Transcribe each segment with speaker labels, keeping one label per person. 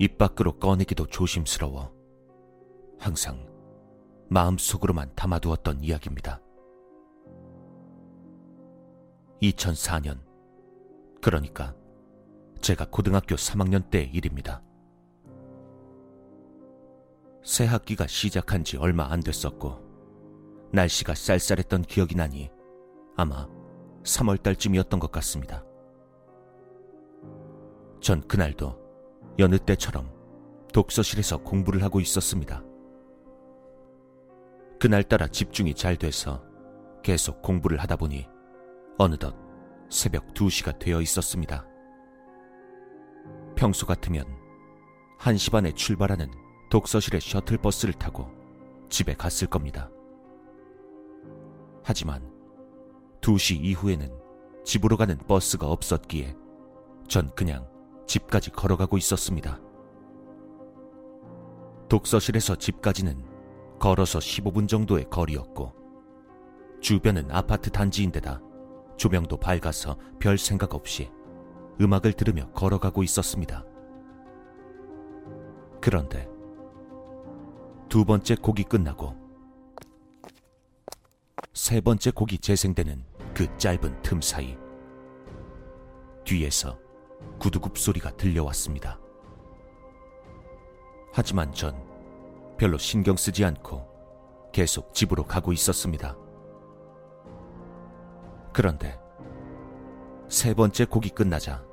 Speaker 1: 입 밖으로 꺼내기도 조심스러워 항상 마음속으로만 담아두었던 이야기입니다. 2004년, 그러니까 제가 고등학교 3학년 때의 일입니다. 새 학기가 시작한 지 얼마 안 됐었고, 날씨가 쌀쌀했던 기억이 나니 아마 3월달쯤이었던 것 같습니다. 전 그날도 여느 때처럼 독서실에서 공부를 하고 있었습니다. 그날따라 집중이 잘 돼서 계속 공부를 하다 보니 어느덧 새벽 2시가 되어 있었습니다. 평소 같으면 1시 반에 출발하는 독서실의 셔틀버스를 타고 집에 갔을 겁니다. 하지만 2시 이후에는 집으로 가는 버스가 없었기에 전 그냥 집까지 걸어가고 있었습니다. 독서실에서 집까지는 걸어서 15분 정도의 거리였고 주변은 아파트 단지인데다 조명도 밝아서 별 생각 없이 음악을 들으며 걸어가고 있었습니다. 그런데 두 번째 곡이 끝나고 세 번째 곡이 재생되는 그 짧은 틈 사이 뒤에서 구두굽 소리가 들려왔습니다. 하지만 전 별로 신경 쓰지 않고 계속 집으로 가고 있었습니다. 그런데 세 번째 곡이 끝나자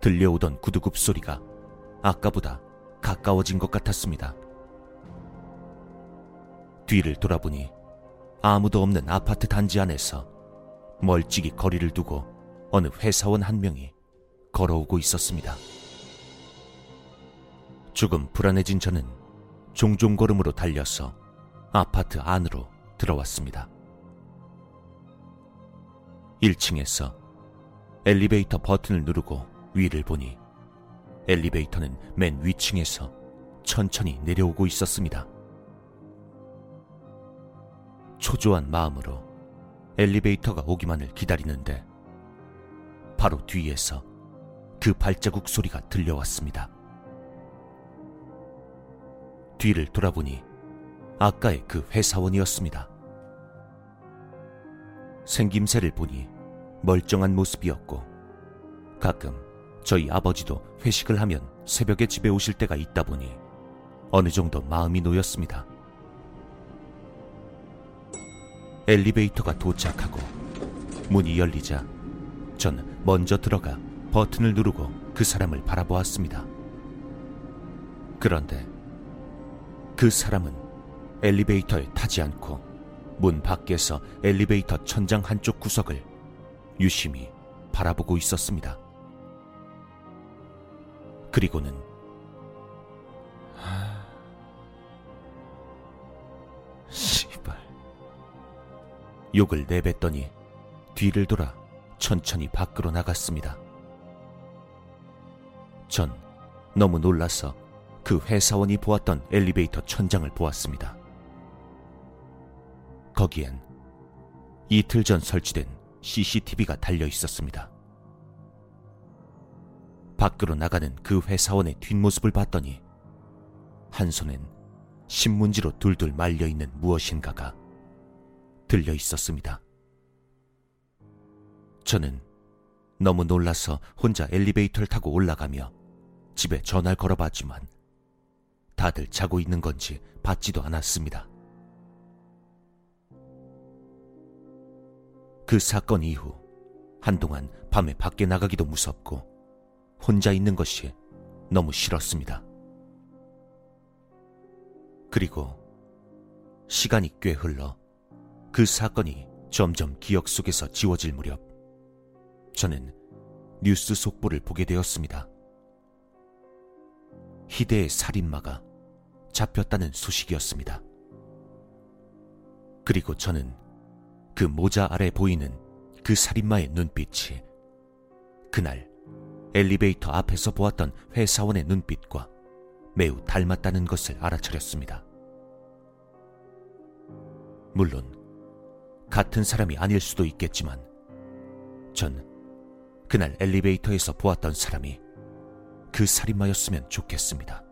Speaker 1: 들려오던 구두굽 소리가 아까보다 가까워진 것 같았습니다. 뒤를 돌아보니 아무도 없는 아파트 단지 안에서 멀찍이 거리를 두고 어느 회사원 한 명이 걸어오고 있었습니다. 조금 불안해진 저는 종종 걸음으로 달려서 아파트 안으로 들어왔습니다. 1층에서 엘리베이터 버튼을 누르고 위를 보니 엘리베이터는 맨 위층에서 천천히 내려오고 있었습니다. 초조한 마음으로 엘리베이터가 오기만을 기다리는데 바로 뒤에서 그 발자국 소리가 들려왔습니다. 뒤를 돌아보니 아까의 그 회사원이었습니다. 생김새를 보니 멀쩡한 모습이었고 가끔 저희 아버지도 회식을 하면 새벽에 집에 오실 때가 있다 보니 어느 정도 마음이 놓였습니다. 엘리베이터가 도착하고 문이 열리자 저는 먼저 들어가 버튼을 누르고 그 사람을 바라보았습니다. 그런데 그 사람은 엘리베이터에 타지 않고 문 밖에서 엘리베이터 천장 한쪽 구석을 유심히 바라보고 있었습니다. 그리고는 시발 욕을 내뱉더니 뒤를 돌아 천천히 밖으로 나갔습니다. 전 너무 놀라서 그 회사원이 보았던 엘리베이터 천장을 보았습니다. 거기엔 이틀 전 설치된 CCTV가 달려 있었습니다. 밖으로 나가는 그 회사원의 뒷모습을 봤더니 한 손엔 신문지로 둘둘 말려 있는 무엇인가가 들려 있었습니다. 저는 너무 놀라서 혼자 엘리베이터를 타고 올라가며 집에 전화를 걸어봤지만 다들 자고 있는 건지 받지도 않았습니다. 그 사건 이후 한동안 밤에 밖에 나가기도 무섭고 혼자 있는 것이 너무 싫었습니다. 그리고 시간이 꽤 흘러 그 사건이 점점 기억 속에서 지워질 무렵 저는 뉴스 속보를 보게 되었습니다. 희대의 살인마가 잡혔다는 소식이었습니다. 그리고 저는 그 모자 아래 보이는 그 살인마의 눈빛이 그날 엘리베이터 앞에서 보았던 회사원의 눈빛과 매우 닮았다는 것을 알아차렸습니다. 물론 같은 사람이 아닐 수도 있겠지만 전 그날 엘리베이터에서 보았던 사람이 그 살인마였으면 좋겠습니다.